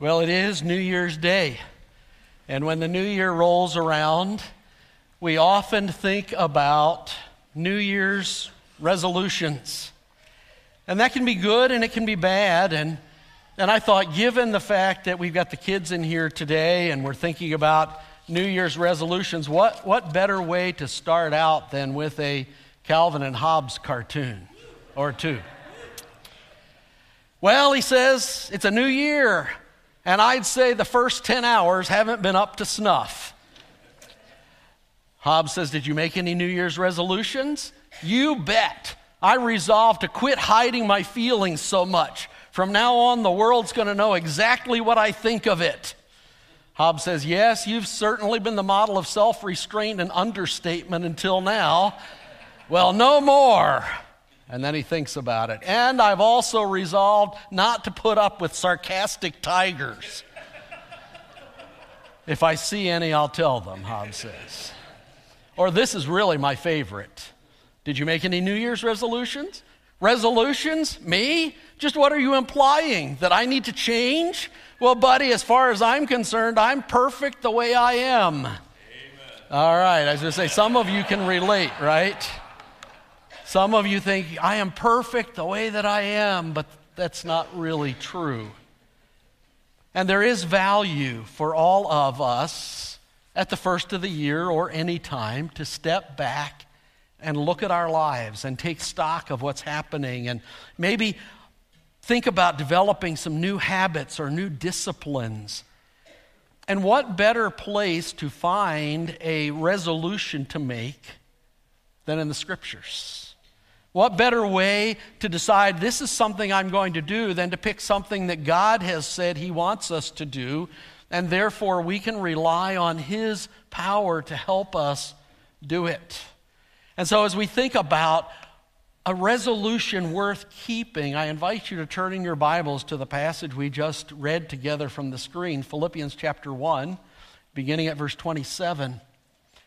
Well, it is New Year's Day. And when the new year rolls around, we often think about New Year's resolutions. And that can be good and it can be bad. And, and I thought, given the fact that we've got the kids in here today and we're thinking about New Year's resolutions, what, what better way to start out than with a Calvin and Hobbes cartoon or two? Well, he says, it's a new year. And I'd say the first 10 hours haven't been up to snuff. Hobbes says, Did you make any New Year's resolutions? You bet. I resolved to quit hiding my feelings so much. From now on, the world's going to know exactly what I think of it. Hobbes says, Yes, you've certainly been the model of self restraint and understatement until now. Well, no more. And then he thinks about it. And I've also resolved not to put up with sarcastic tigers. if I see any, I'll tell them, Hobbes says. Or this is really my favorite. Did you make any New Year's resolutions? Resolutions? Me? Just what are you implying? That I need to change? Well, buddy, as far as I'm concerned, I'm perfect the way I am. Amen. All right, I was going to say, some of you can relate, right? Some of you think, I am perfect the way that I am, but that's not really true. And there is value for all of us at the first of the year or any time to step back and look at our lives and take stock of what's happening and maybe think about developing some new habits or new disciplines. And what better place to find a resolution to make than in the scriptures? What better way to decide this is something I'm going to do than to pick something that God has said He wants us to do, and therefore we can rely on His power to help us do it. And so, as we think about a resolution worth keeping, I invite you to turn in your Bibles to the passage we just read together from the screen, Philippians chapter 1, beginning at verse 27.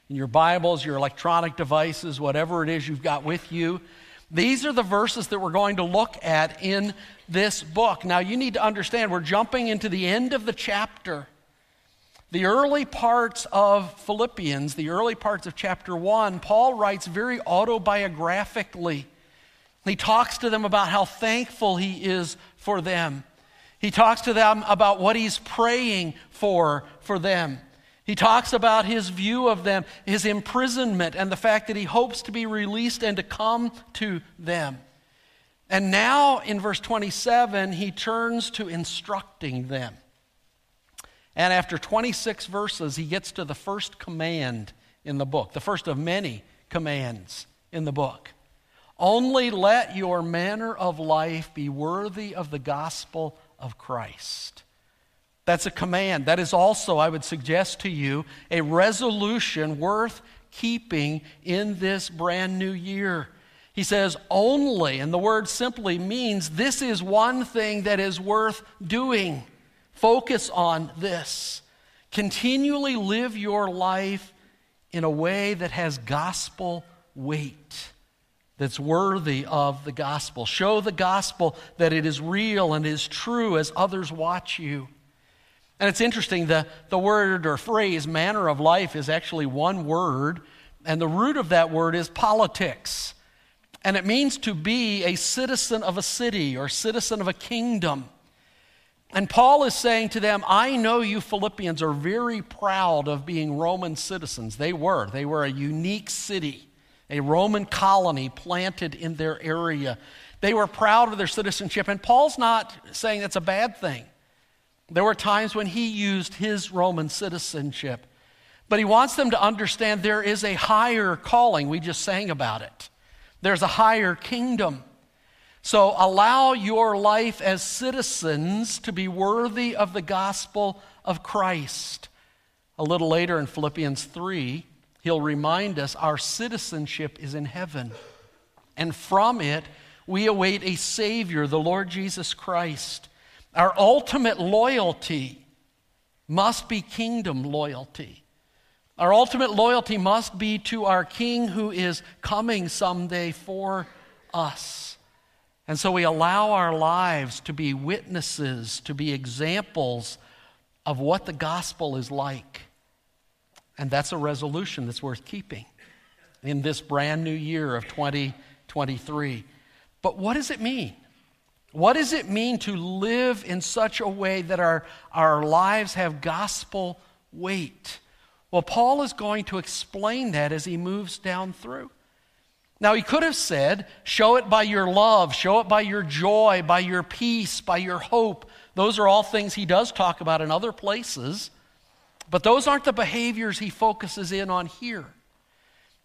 In your Bibles, your electronic devices, whatever it is you've got with you, these are the verses that we're going to look at in this book. Now, you need to understand, we're jumping into the end of the chapter. The early parts of Philippians, the early parts of chapter 1, Paul writes very autobiographically. He talks to them about how thankful he is for them. He talks to them about what he's praying for for them. He talks about his view of them, his imprisonment, and the fact that he hopes to be released and to come to them. And now in verse 27, he turns to instructing them. And after 26 verses, he gets to the first command in the book, the first of many commands in the book. Only let your manner of life be worthy of the gospel of Christ. That's a command. That is also, I would suggest to you, a resolution worth keeping in this brand new year. He says, only, and the word simply means this is one thing that is worth doing. Focus on this. Continually live your life in a way that has gospel weight, that's worthy of the gospel. Show the gospel that it is real and is true as others watch you. And it's interesting, the, the word or phrase manner of life is actually one word, and the root of that word is politics. And it means to be a citizen of a city or citizen of a kingdom. And Paul is saying to them, I know you Philippians are very proud of being Roman citizens. They were. They were a unique city, a Roman colony planted in their area. They were proud of their citizenship. And Paul's not saying that's a bad thing. There were times when he used his Roman citizenship. But he wants them to understand there is a higher calling. We just sang about it. There's a higher kingdom. So allow your life as citizens to be worthy of the gospel of Christ. A little later in Philippians 3, he'll remind us our citizenship is in heaven. And from it, we await a Savior, the Lord Jesus Christ our ultimate loyalty must be kingdom loyalty. Our ultimate loyalty must be to our King who is coming someday for us. And so we allow our lives to be witnesses, to be examples of what the gospel is like. And that's a resolution that's worth keeping in this brand new year of 2023. But what does it mean? What does it mean to live in such a way that our, our lives have gospel weight? Well, Paul is going to explain that as he moves down through. Now, he could have said, show it by your love, show it by your joy, by your peace, by your hope. Those are all things he does talk about in other places, but those aren't the behaviors he focuses in on here.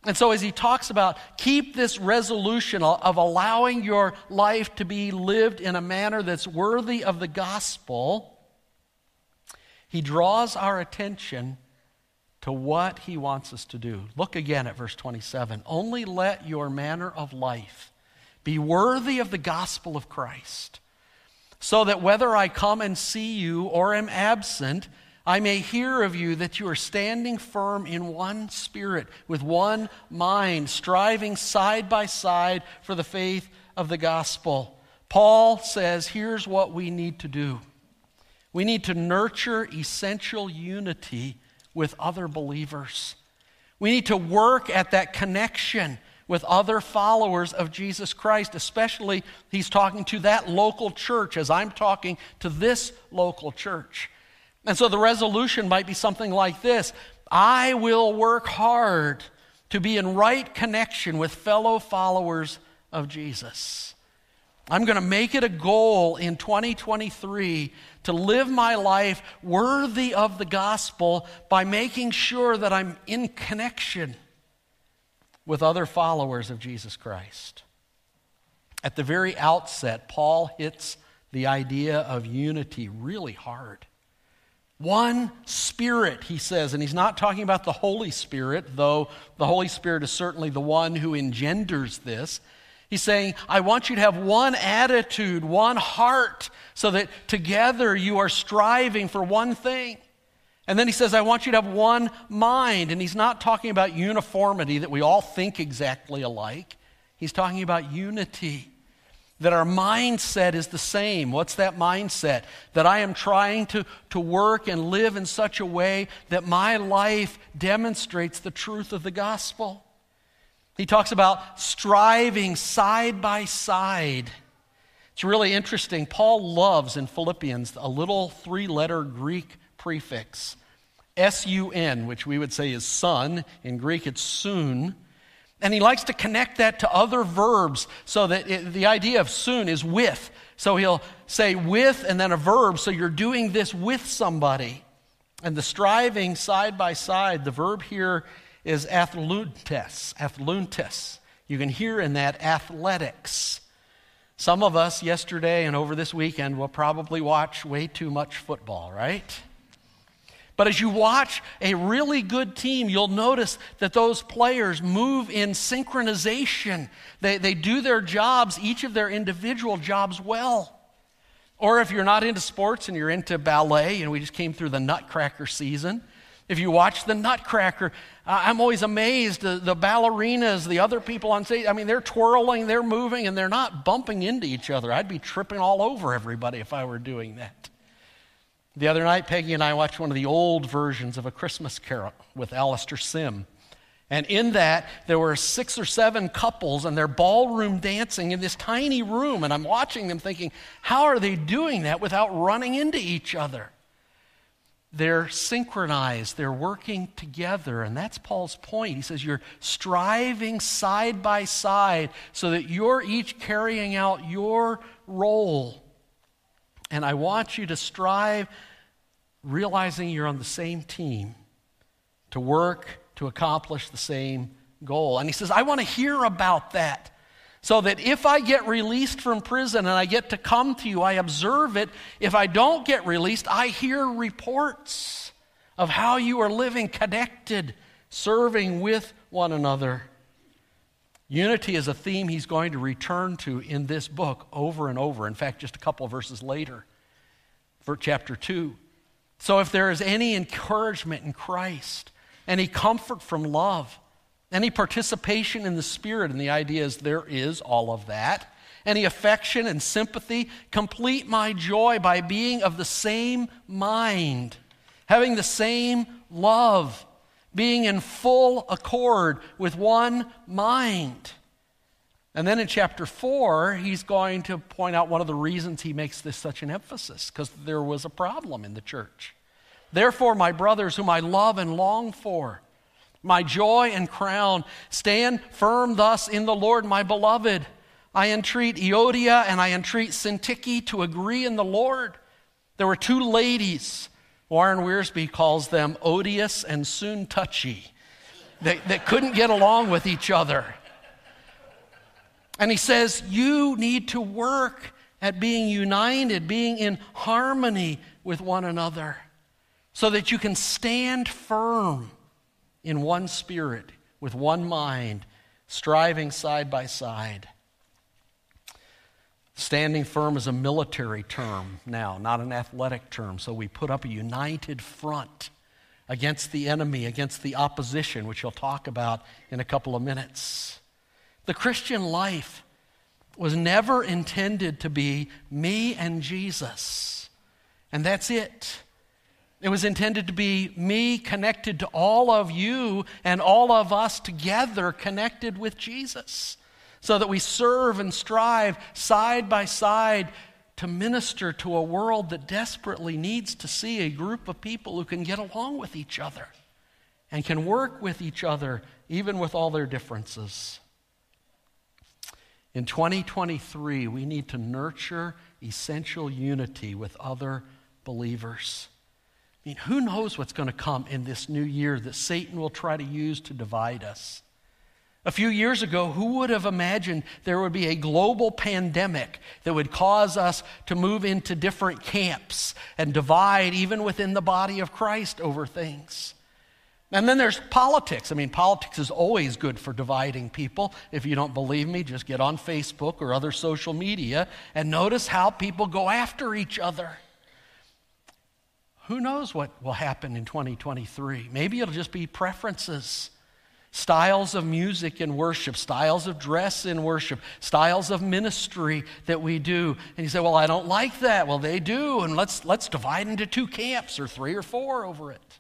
And so, as he talks about keep this resolution of allowing your life to be lived in a manner that's worthy of the gospel, he draws our attention to what he wants us to do. Look again at verse 27. Only let your manner of life be worthy of the gospel of Christ, so that whether I come and see you or am absent, I may hear of you that you are standing firm in one spirit, with one mind, striving side by side for the faith of the gospel. Paul says, here's what we need to do we need to nurture essential unity with other believers. We need to work at that connection with other followers of Jesus Christ, especially he's talking to that local church as I'm talking to this local church. And so the resolution might be something like this I will work hard to be in right connection with fellow followers of Jesus. I'm going to make it a goal in 2023 to live my life worthy of the gospel by making sure that I'm in connection with other followers of Jesus Christ. At the very outset, Paul hits the idea of unity really hard. One Spirit, he says, and he's not talking about the Holy Spirit, though the Holy Spirit is certainly the one who engenders this. He's saying, I want you to have one attitude, one heart, so that together you are striving for one thing. And then he says, I want you to have one mind. And he's not talking about uniformity, that we all think exactly alike. He's talking about unity, that our mindset is the same. What's that mindset? That I am trying to, to work and live in such a way that my life demonstrates the truth of the gospel. He talks about striving side by side. It's really interesting. Paul loves in Philippians a little three letter Greek prefix, S U N, which we would say is son. In Greek, it's soon. And he likes to connect that to other verbs so that it, the idea of soon is with. So he'll say with and then a verb, so you're doing this with somebody. And the striving side by side, the verb here is athlutes. Athlutes. You can hear in that athletics. Some of us yesterday and over this weekend will probably watch way too much football, right? But as you watch a really good team, you'll notice that those players move in synchronization. They, they do their jobs, each of their individual jobs, well. Or if you're not into sports and you're into ballet, and we just came through the Nutcracker season, if you watch the Nutcracker, I'm always amazed. The, the, ballerinas, the other people on stage, I mean, they're twirling, they're moving, and they're not bumping into each other. I'd be tripping all over everybody if I were doing that. The other night, Peggy and I watched one of the old versions of A Christmas Carol with Alastair Sim. And in that, there were six or seven couples, and they're ballroom dancing in this tiny room. And I'm watching them thinking, how are they doing that without running into each other? They're synchronized, they're working together. And that's Paul's point. He says, You're striving side by side so that you're each carrying out your role. And I want you to strive, realizing you're on the same team, to work to accomplish the same goal. And he says, I want to hear about that. So that if I get released from prison and I get to come to you, I observe it. If I don't get released, I hear reports of how you are living connected, serving with one another. Unity is a theme he's going to return to in this book over and over. In fact, just a couple verses later, for chapter 2. So if there is any encouragement in Christ, any comfort from love, any participation in the Spirit, and the idea is there is all of that. any affection and sympathy. Complete my joy by being of the same mind, having the same love, being in full accord with one mind. And then in chapter 4, he's going to point out one of the reasons he makes this such an emphasis, because there was a problem in the church. Therefore, my brothers, whom I love and long for, my joy and crown, stand firm thus in the Lord, my beloved. I entreat Euodia and I entreat Syntyche to agree in the Lord. There were two ladies. Warren Wiersbe calls them odious and soon touchy, that, that couldn't get along with each other. And he says, You need to work at being united, being in harmony with one another, so that you can stand firm in one spirit, with one mind, striving side by side. Standing firm is a military term now, not an athletic term. So we put up a united front against the enemy, against the opposition, which he'll talk about in a couple of minutes. The Christian life was never intended to be me and Jesus, and that's it. It was intended to be me connected to all of you and all of us together connected with Jesus so that we serve and strive side by side to minister to a world that desperately needs to see a group of people who can get along with each other and can work with each other even with all their differences. In 2023, we need to nurture essential unity with other believers. I mean, who knows what's going to come in this new year that Satan will try to use to divide us? A few years ago, who would have imagined there would be a global pandemic that would cause us to move into different camps and divide even within the body of Christ over things? And then there's politics. I mean, politics is always good for dividing people. If you don't believe me, just get on Facebook or other social media and notice how people go after each other. Who knows what will happen in 2023? Maybe it'll just be preferences styles of music in worship, styles of dress in worship, styles of ministry that we do. And you say, Well, I don't like that. Well, they do, and let's, let's divide into two camps or three or four over it.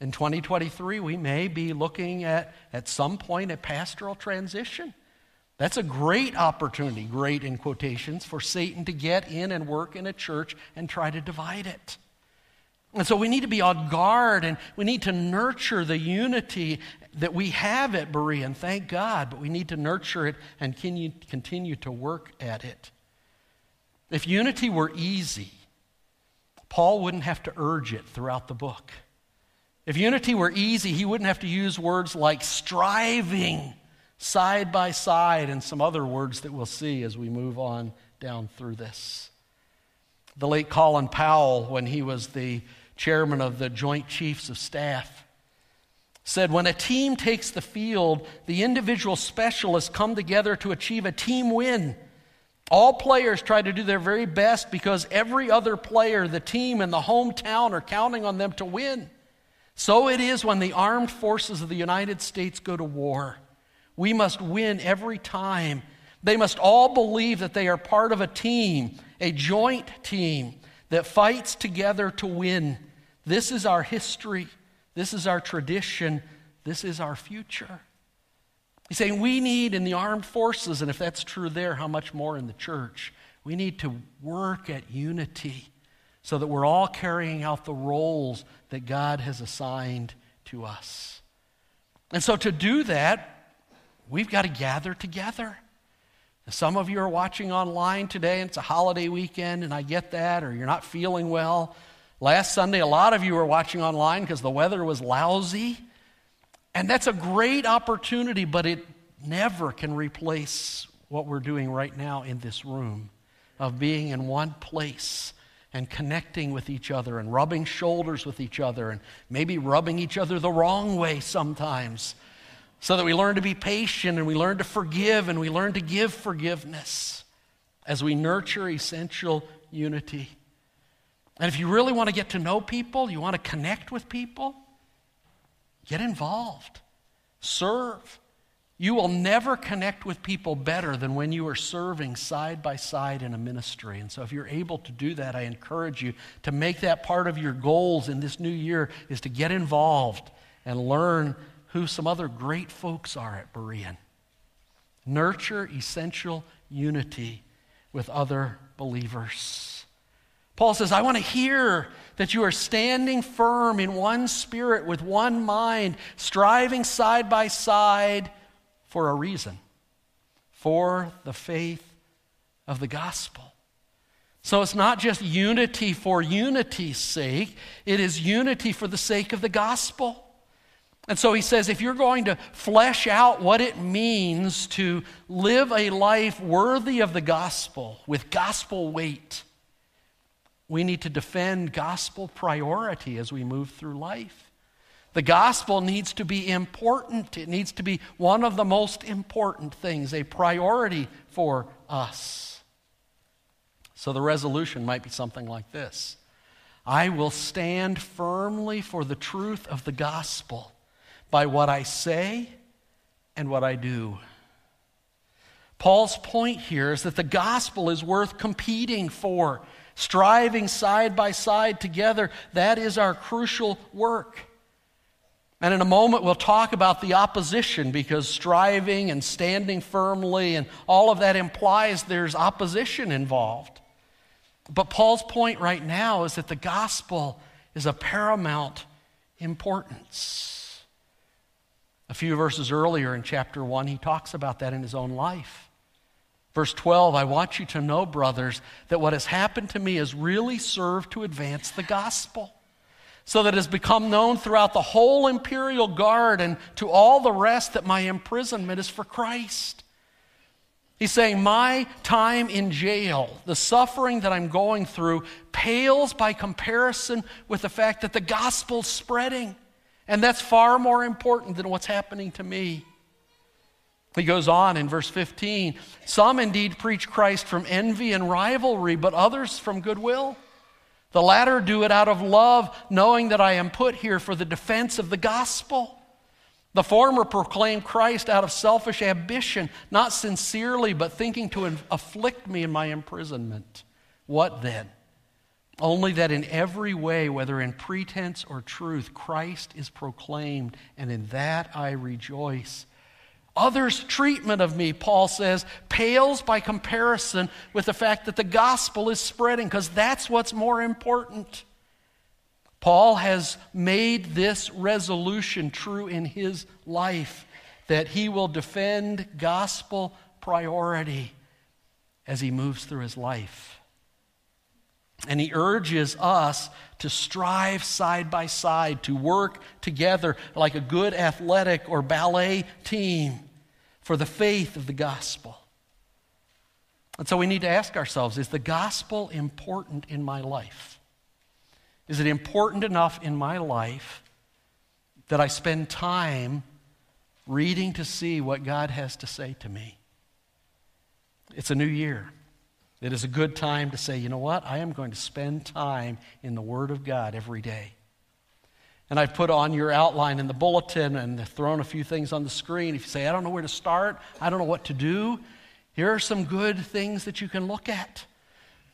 In 2023, we may be looking at, at some point, a pastoral transition. That's a great opportunity, great in quotations, for Satan to get in and work in a church and try to divide it. And so we need to be on guard and we need to nurture the unity that we have at Berean, thank God, but we need to nurture it and continue to work at it. If unity were easy, Paul wouldn't have to urge it throughout the book. If unity were easy, he wouldn't have to use words like striving side by side and some other words that we'll see as we move on down through this. The late Colin Powell, when he was the chairman of the Joint Chiefs of Staff, said when a team takes the field, the individual specialists come together to achieve a team win. All players try to do their very best because every other player, the team, and the hometown are counting on them to win. So it is when the armed forces of the United States go to war. We must win every time. They must all believe that they are part of a team, a joint team that fights together to win. This is our history. This is our tradition. This is our future. He's saying we need in the armed forces, and if that's true there, how much more in the church? We need to work at unity so that we're all carrying out the roles that God has assigned to us. And so to do that, we've got to gather together. Some of you are watching online today, and it's a holiday weekend, and I get that, or you're not feeling well. Last Sunday, a lot of you were watching online because the weather was lousy. And that's a great opportunity, but it never can replace what we're doing right now in this room of being in one place and connecting with each other and rubbing shoulders with each other and maybe rubbing each other the wrong way sometimes so that we learn to be patient and we learn to forgive and we learn to give forgiveness as we nurture essential unity. And if you really want to get to know people, you want to connect with people, get involved, serve. You will never connect with people better than when you are serving side by side in a ministry. And so if you're able to do that, I encourage you to make that part of your goals in this new year is to get involved and learn who some other great folks are at Berean. Nurture essential unity with other believers. Paul says, I want to hear that you are standing firm in one spirit with one mind, striving side by side for a reason for the faith of the gospel. So it's not just unity for unity's sake, it is unity for the sake of the gospel. And so he says if you're going to flesh out what it means to live a life worthy of the gospel with gospel weight, we need to defend gospel priority as we move through life. The gospel needs to be important. It needs to be one of the most important things, a priority for us. So the resolution might be something like this I will stand firmly for the truth of the gospel by what I say and what I do. Paul's point here is that the gospel is worth competing for, striving side by side together. That is our crucial work. And in a moment, we'll talk about the opposition because striving and standing firmly and all of that implies there's opposition involved. But Paul's point right now is that the gospel is of paramount importance. A few verses earlier in chapter 1, he talks about that in his own life. Verse 12, I want you to know, brothers, that what has happened to me has really served to advance the gospel so that it has become known throughout the whole imperial guard and to all the rest that my imprisonment is for Christ. He's saying, My time in jail, the suffering that I'm going through, pales by comparison with the fact that the gospel's spreading. And that's far more important than what's happening to me. He goes on in verse 15 Some indeed preach Christ from envy and rivalry, but others from goodwill. The latter do it out of love, knowing that I am put here for the defense of the gospel. The former proclaim Christ out of selfish ambition, not sincerely, but thinking to afflict me in my imprisonment. What then? Only that in every way, whether in pretense or truth, Christ is proclaimed, and in that I rejoice. Others' treatment of me, Paul says, pales by comparison with the fact that the gospel is spreading, because that's what's more important. Paul has made this resolution true in his life that he will defend gospel priority as he moves through his life. And he urges us to strive side by side, to work together like a good athletic or ballet team for the faith of the gospel. And so we need to ask ourselves is the gospel important in my life? Is it important enough in my life that I spend time reading to see what God has to say to me? It's a new year. It is a good time to say, you know what? I am going to spend time in the Word of God every day. And I've put on your outline in the bulletin and thrown a few things on the screen. If you say, I don't know where to start, I don't know what to do, here are some good things that you can look at.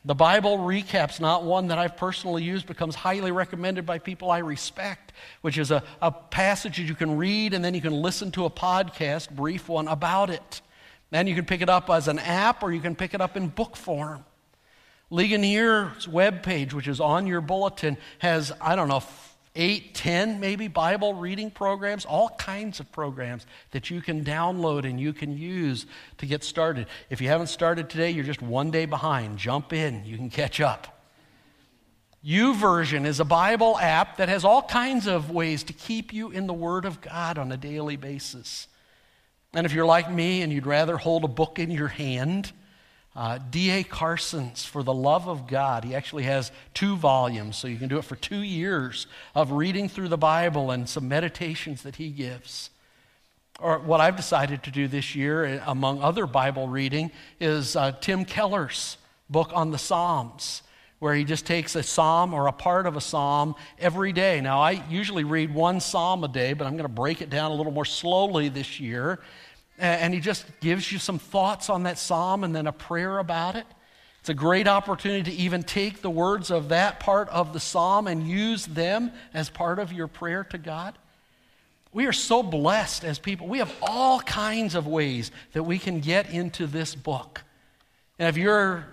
The Bible recap's not one that I've personally used, becomes highly recommended by people I respect, which is a, a passage that you can read and then you can listen to a podcast, brief one, about it. Then you can pick it up as an app or you can pick it up in book form. Ligonier's webpage, which is on your bulletin, has, I don't know, eight, ten maybe Bible reading programs, all kinds of programs that you can download and you can use to get started. If you haven't started today, you're just one day behind. Jump in, you can catch up. YouVersion is a Bible app that has all kinds of ways to keep you in the Word of God on a daily basis. And if you're like me and you'd rather hold a book in your hand, uh, D.A. Carson's For the Love of God. He actually has two volumes, so you can do it for two years of reading through the Bible and some meditations that he gives. Or what I've decided to do this year, eh, among other Bible reading, is uh, Tim Keller's book on the Psalms where he just takes a psalm or a part of a psalm every day. Now, I usually read one psalm a day, but I'm going to break it down a little more slowly this year. and he just gives you some thoughts on that psalm and then a prayer about it. It's a great opportunity to even take the words of that part of the psalm and use them as part of your prayer to God. We are so blessed as people. We have all kinds of ways that we can get into this book. And if you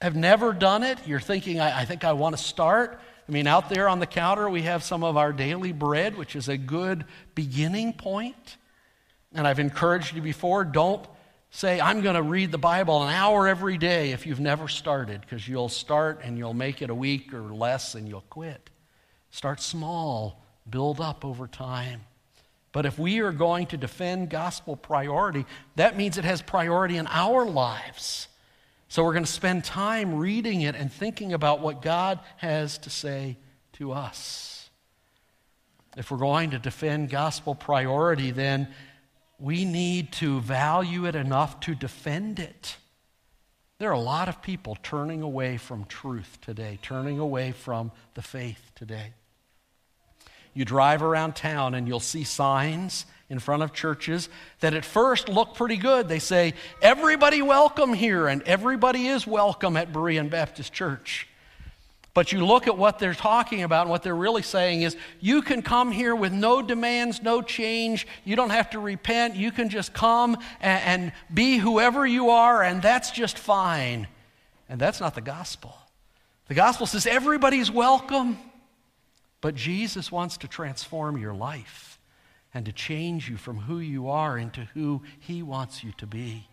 have never done it, you're thinking, I, I think I want to start. I mean, out there on the counter, we have some of our daily bread, which is a good beginning point. And I've encouraged you before don't say, I'm going to read the Bible an hour every day if you've never started, because you'll start and you'll make it a week or less and you'll quit. Start small, build up over time. But if we are going to defend gospel priority, that means it has priority in our lives. So we're going to spend time reading it and thinking about what God has to say to us. If we're going to defend gospel priority, then we need to value it enough to defend it. There are a lot of people turning away from truth today, turning away from the faith today. You drive around town and you'll see signs in front of churches that at first look pretty good. They say, Everybody welcome here, and everybody is welcome at Berean Baptist Church. But you look at what they're talking about, and what they're really saying is you can come here with no demands, no change. You don't have to repent. You can just come and, and be whoever you are, and that's just fine. And that's not the gospel. The gospel says everybody's welcome, but Jesus wants to transform your life and to change you from who you are into who he wants you to be.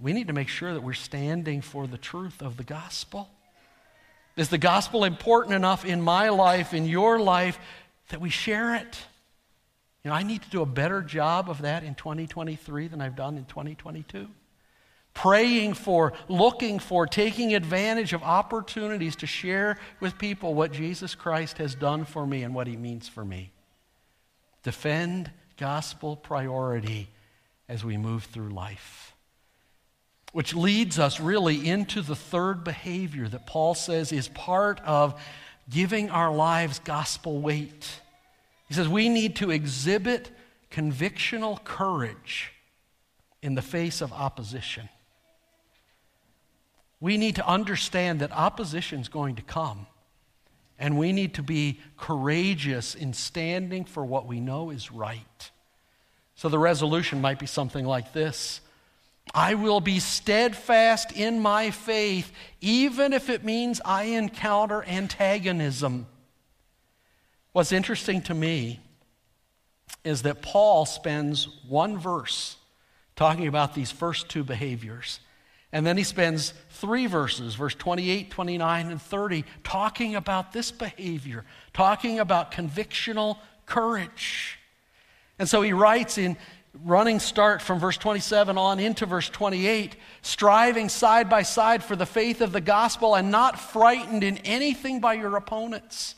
We need to make sure that we're standing for the truth of the gospel. Is the gospel important enough in my life, in your life, that we share it? You know, I need to do a better job of that in 2023 than I've done in 2022. Praying for, looking for, taking advantage of opportunities to share with people what Jesus Christ has done for me and what he means for me. Defend gospel priority as we move through life. Which leads us really into the third behavior that Paul says is part of giving our lives gospel weight. He says we need to exhibit convictional courage in the face of opposition. We need to understand that opposition is going to come. And we need to be courageous in standing for what we know is right. So the resolution might be something like this I will be steadfast in my faith, even if it means I encounter antagonism. What's interesting to me is that Paul spends one verse talking about these first two behaviors. And then he spends three verses, verse 28, 29, and 30, talking about this behavior, talking about convictional courage. And so he writes in running start from verse 27 on into verse 28, striving side by side for the faith of the gospel and not frightened in anything by your opponents.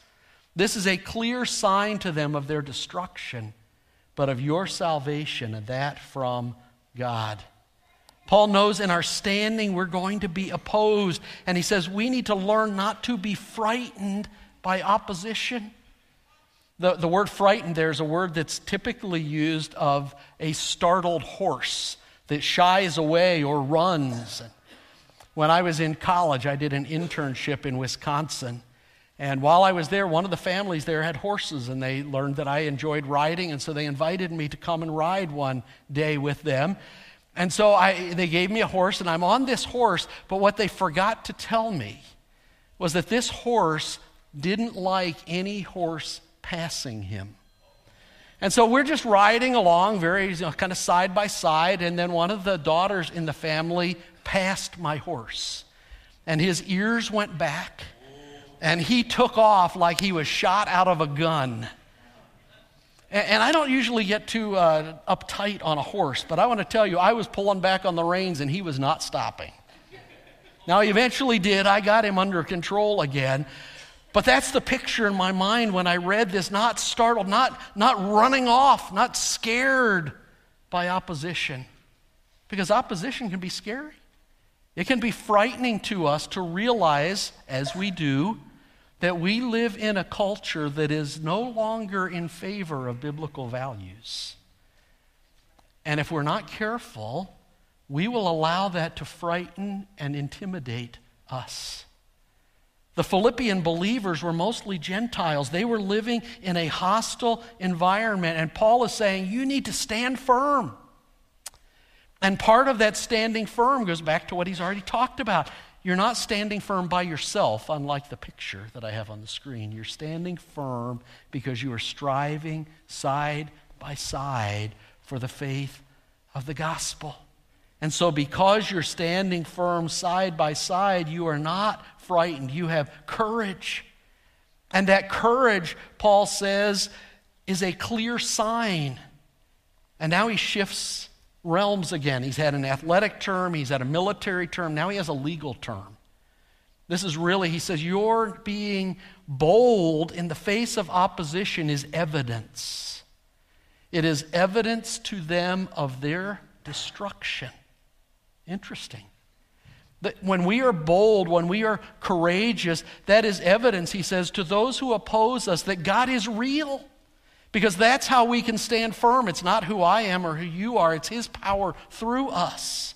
This is a clear sign to them of their destruction, but of your salvation, and that from God. Paul knows in our standing we're going to be opposed, and he says we need to learn not to be frightened by opposition. The, the word frightened there is a word that's typically used of a startled horse that shies away or runs. When I was in college, I did an internship in Wisconsin. And while I was there, one of the families there had horses, and they learned that I enjoyed riding, and so they invited me to come and ride one day with them. And so I, they gave me a horse, and I'm on this horse, but what they forgot to tell me was that this horse didn't like any horse passing him. And so we're just riding along, very you know, kind of side by side, and then one of the daughters in the family passed my horse. And his ears went back, and he took off like he was shot out of a gun. And, I don't usually get too uh, uptight on a horse, but I want to tell you, I was pulling back on the reins, and he was not stopping. Now, he eventually did. I got him under control again. But that's the picture in my mind when I read this not startled, not, not running off, not scared by opposition. Because opposition can be scary. It can be frightening to us to realize, as we do, that we live in a culture that is no longer in favor of biblical values. And if we're not careful, we will allow that to frighten and intimidate us. The Philippian believers were mostly Gentiles. They were living in a hostile environment. And Paul is saying, you need to stand firm. And part of that standing firm goes back to what he's already talked about. You're not standing firm by yourself, unlike the picture that I have on the screen. You're standing firm because you are striving side by side for the faith of the gospel. And so, because you're standing firm side by side, you are not frightened. You have courage. And that courage, Paul says, is a clear sign. And now he shifts realms again. He's had an athletic term, he's had a military term, now he has a legal term. This is really, he says, your being bold in the face of opposition is evidence. It is evidence to them of their destruction. Interesting. That when we are bold, when we are courageous, that is evidence, he says, to those who oppose us that God is real. Because that's how we can stand firm. It's not who I am or who you are, it's His power through us.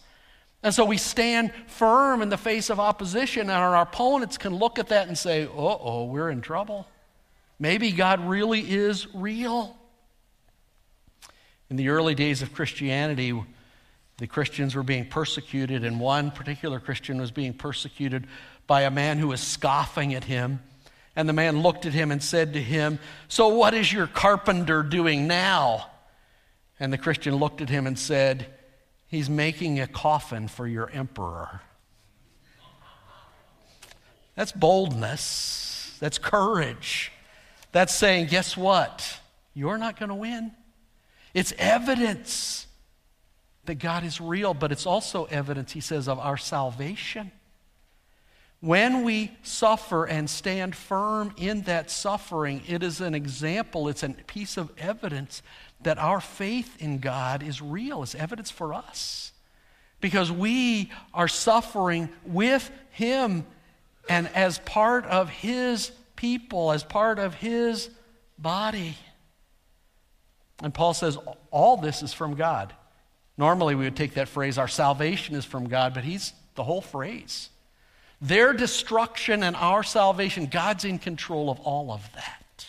And so we stand firm in the face of opposition, and our opponents can look at that and say, uh oh, we're in trouble. Maybe God really is real. In the early days of Christianity, the Christians were being persecuted, and one particular Christian was being persecuted by a man who was scoffing at him. And the man looked at him and said to him, So what is your carpenter doing now? And the Christian looked at him and said, He's making a coffin for your emperor. That's boldness. That's courage. That's saying, Guess what? You're not going to win. It's evidence that God is real, but it's also evidence, he says, of our salvation. When we suffer and stand firm in that suffering, it is an example, it's a piece of evidence that our faith in God is real, it's evidence for us. Because we are suffering with Him and as part of His people, as part of His body. And Paul says, all this is from God. Normally, we would take that phrase, our salvation is from God, but he's the whole phrase. Their destruction and our salvation, God's in control of all of that.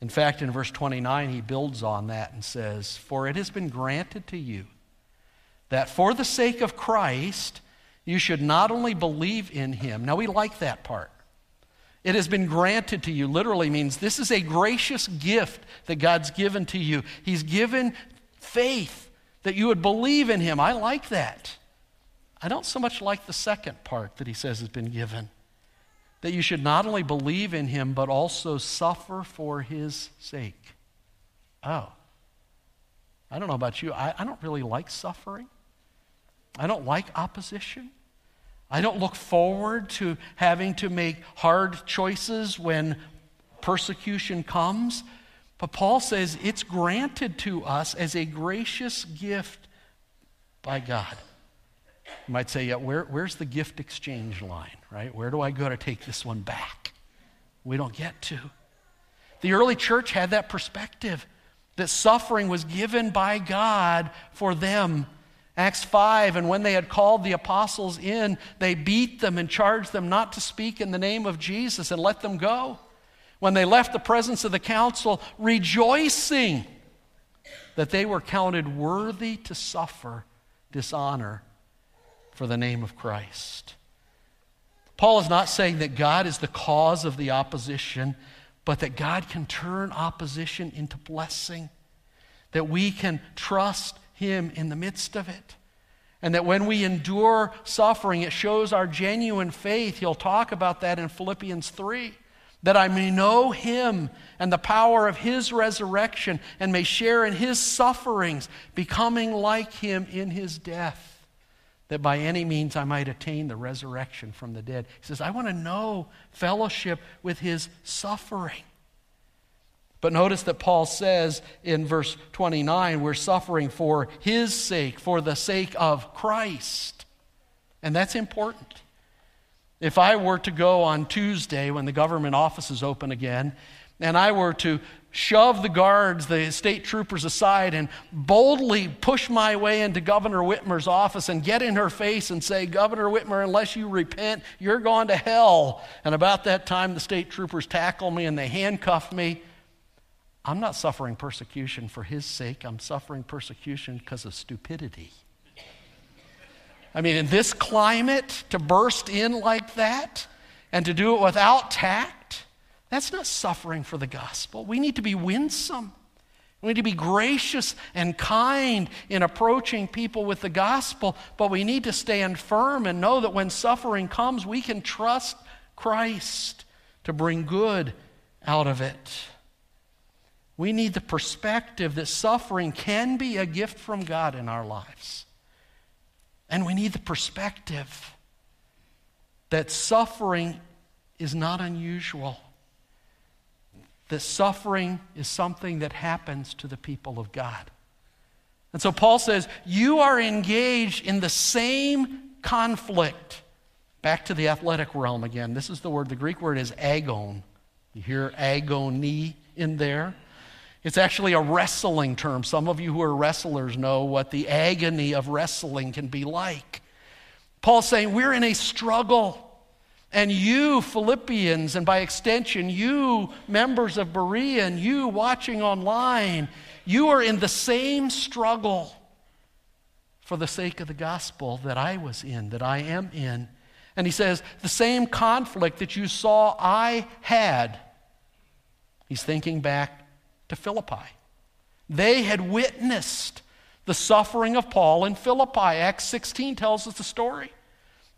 In fact, in verse 29, he builds on that and says, For it has been granted to you that for the sake of Christ, you should not only believe in him. Now, we like that part. It has been granted to you literally means this is a gracious gift that God's given to you. He's given faith that you would believe in him. I like that. I don't so much like the second part that he says has been given that you should not only believe in him, but also suffer for his sake. Oh. I don't know about you. I, I don't really like suffering. I don't like opposition. I don't look forward to having to make hard choices when persecution comes. But Paul says it's granted to us as a gracious gift by God. You might say, yeah, where, where's the gift exchange line, right? Where do I go to take this one back? We don't get to. The early church had that perspective that suffering was given by God for them. Acts 5, and when they had called the apostles in, they beat them and charged them not to speak in the name of Jesus and let them go when they left the presence of the council, rejoicing that they were counted worthy to suffer dishonor for the name of Christ. Paul is not saying that God is the cause of the opposition, but that God can turn opposition into blessing, that we can trust Him in the midst of it. And that when we endure suffering, it shows our genuine faith. He'll talk about that in Philippians 3 that I may know him and the power of his resurrection and may share in his sufferings, becoming like him in his death, that by any means I might attain the resurrection from the dead. He says, I want to know fellowship with his suffering. But notice that Paul says in verse 29, we're suffering for his sake, for the sake of Christ. And that's important. If I were to go on Tuesday when the government offices open again and I were to shove the guards, the state troopers aside, and boldly push my way into Governor Whitmer's office and get in her face and say, Governor Whitmer, unless you repent, you're going to hell. And about that time, the state troopers tackle me and they handcuff me. I'm not suffering persecution for his sake, I'm suffering persecution because of stupidity. I mean, in this climate, to burst in like that and to do it without tact, that's not suffering for the gospel. We need to be winsome. We need to be gracious and kind in approaching people with the gospel, but we need to stand firm and know that when suffering comes, we can trust Christ to bring good out of it. We need the perspective that suffering can be a gift from God in our lives. And we need the perspective that suffering is not unusual that suffering is something that happens to the people of God. And so Paul says, You are engaged in the same conflict. Back to the athletic realm again. This is the word, the Greek word is agon. You hear agony in there? It's actually a wrestling term. Some of you who are wrestlers know what the agony of wrestling can be like. Paul's saying, We're in a struggle. And you, Philippians, and by extension, you, members of Berea, and you watching online, you are in the same struggle for the sake of the gospel that I was in, that I am in. And he says, the same conflict that you saw I had. He's thinking back to Philippi. They had witnessed the suffering of Paul in Philippi. Acts 16 tells us the story.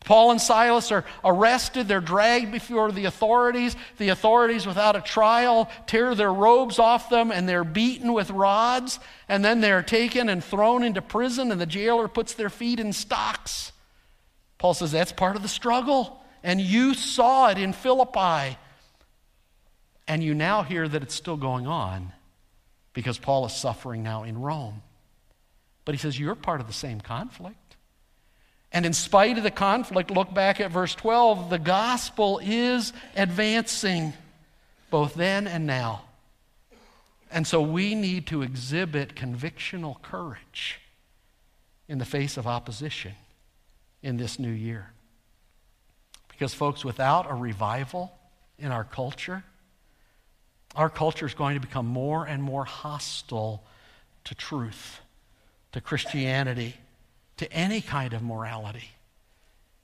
Paul and Silas are arrested. They're dragged before the authorities. The authorities, without a trial, tear their robes off them and they're beaten with rods. And then they're taken and thrown into prison, and the jailer puts their feet in stocks. Paul says that's part of the struggle. And you saw it in Philippi. And you now hear that it's still going on because Paul is suffering now in Rome. But he says, You're part of the same conflict. And in spite of the conflict, look back at verse 12, the gospel is advancing both then and now. And so we need to exhibit convictional courage in the face of opposition in this new year. Because, folks, without a revival in our culture, our culture is going to become more and more hostile to truth, to Christianity, to any kind of morality.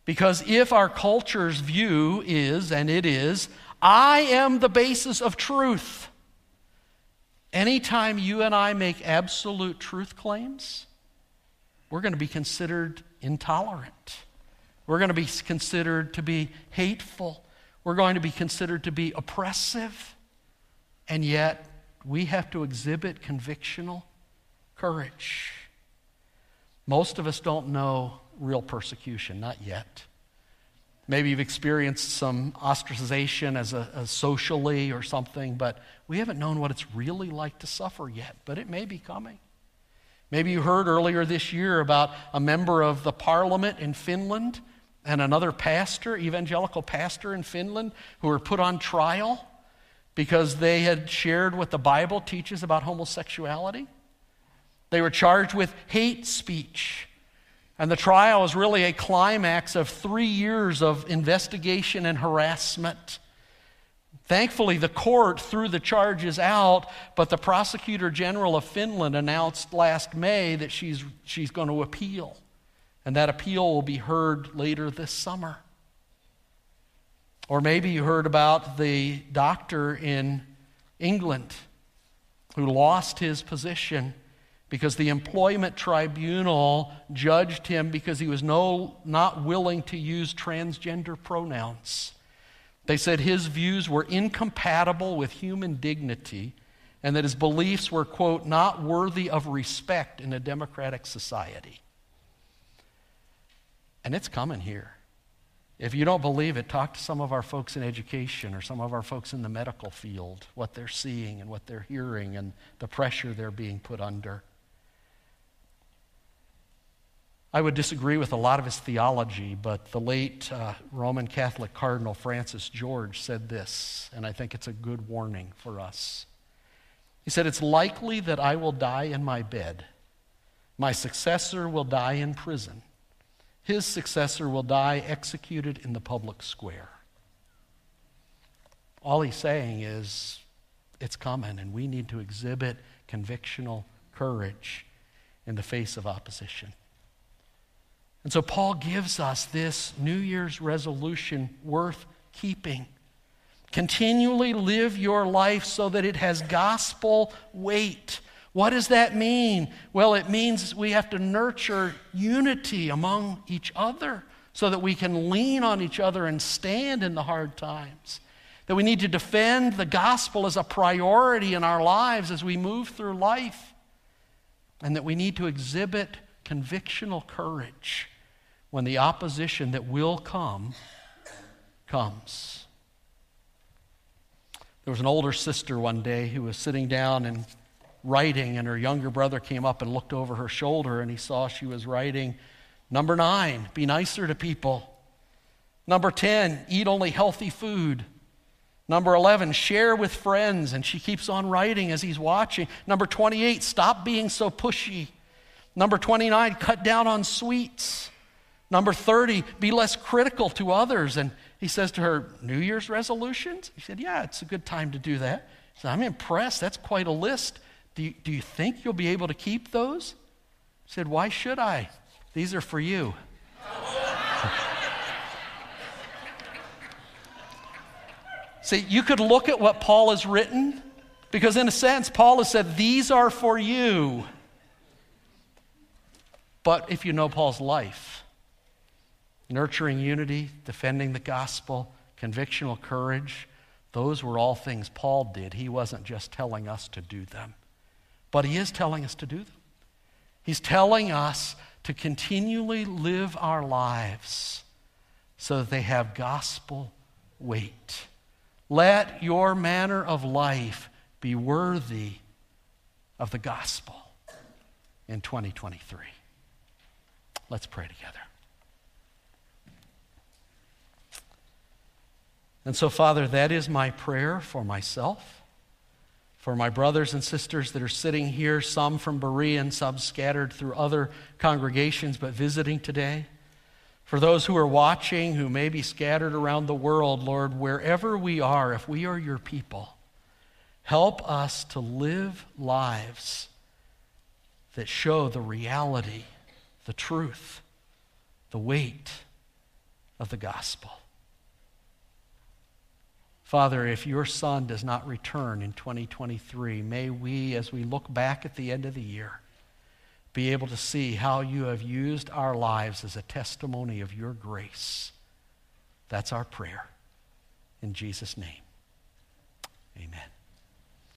Because if our culture's view is, and it is, I am the basis of truth, anytime you and I make absolute truth claims, we're going to be considered intolerant. We're going to be considered to be hateful. We're going to be considered to be oppressive. And yet, we have to exhibit convictional courage. Most of us don't know real persecution, not yet. Maybe you've experienced some ostracization as a, a, socially or something, but we haven't known what it's really like to suffer yet, but it may be coming. Maybe you heard earlier this year about a member of the parliament in Finland and another pastor, evangelical pastor in Finland, who were put on trial because they had shared what the Bible teaches about homosexuality. They were charged with hate speech. And the trial was really a climax of three years of investigation and harassment. Thankfully, the court threw the charges out, but the prosecutor general of Finland announced last May that she's, she's going to appeal. And that appeal will be heard later this summer. Or maybe you heard about the doctor in England who lost his position because the employment tribunal judged him because he was no, not willing to use transgender pronouns. They said his views were incompatible with human dignity and that his beliefs were, quote, not worthy of respect in a democratic society. And it's coming here. If you don't believe it, talk to some of our folks in education or some of our folks in the medical field, what they're seeing and what they're hearing and the pressure they're being put under. I would disagree with a lot of his theology, but the late uh, Roman Catholic Cardinal Francis George said this, and I think it's a good warning for us. He said, It's likely that I will die in my bed. My successor will die in prison. His successor will die executed in the public square. All he's saying is, it's coming, and we need to exhibit convictional courage in the face of opposition. And so Paul gives us this New Year's resolution worth keeping. Continually live your life so that it has gospel weight. What does that mean? Well, it means we have to nurture unity among each other so that we can lean on each other and stand in the hard times. That we need to defend the gospel as a priority in our lives as we move through life. And that we need to exhibit convictional courage when the opposition that will come comes. There was an older sister one day who was sitting down and writing, and her younger brother came up and looked over her shoulder, and he saw she was writing number nine, be nicer to people. Number 10, eat only healthy food. Number 11, share with friends. And she keeps on writing as he's watching. Number 28, stop being so pushy. Number 29, cut down on sweets. Number 30, be less critical to others. And he says to her, New Year's resolutions? He said, Yeah, it's a good time to do that. He said, I'm impressed. That's quite a list. Do you, do you think you'll be able to keep those? He said, Why should I? These are for you. See, you could look at what Paul has written, because in a sense, Paul has said, These are for you. But if you know Paul's life, nurturing unity, defending the gospel, convictional courage, those were all things Paul did. He wasn't just telling us to do them, but he is telling us to do them. He's telling us to continually live our lives so that they have gospel weight. Let your manner of life be worthy of the gospel in 2023. Let's pray together. And so, Father, that is my prayer for myself, for my brothers and sisters that are sitting here, some from Berea and some scattered through other congregations, but visiting today. For those who are watching, who may be scattered around the world, Lord, wherever we are, if we are your people, help us to live lives that show the reality, the truth, the weight of the gospel. Father, if your son does not return in 2023, may we, as we look back at the end of the year, be able to see how you have used our lives as a testimony of your grace. That's our prayer. In Jesus' name, amen.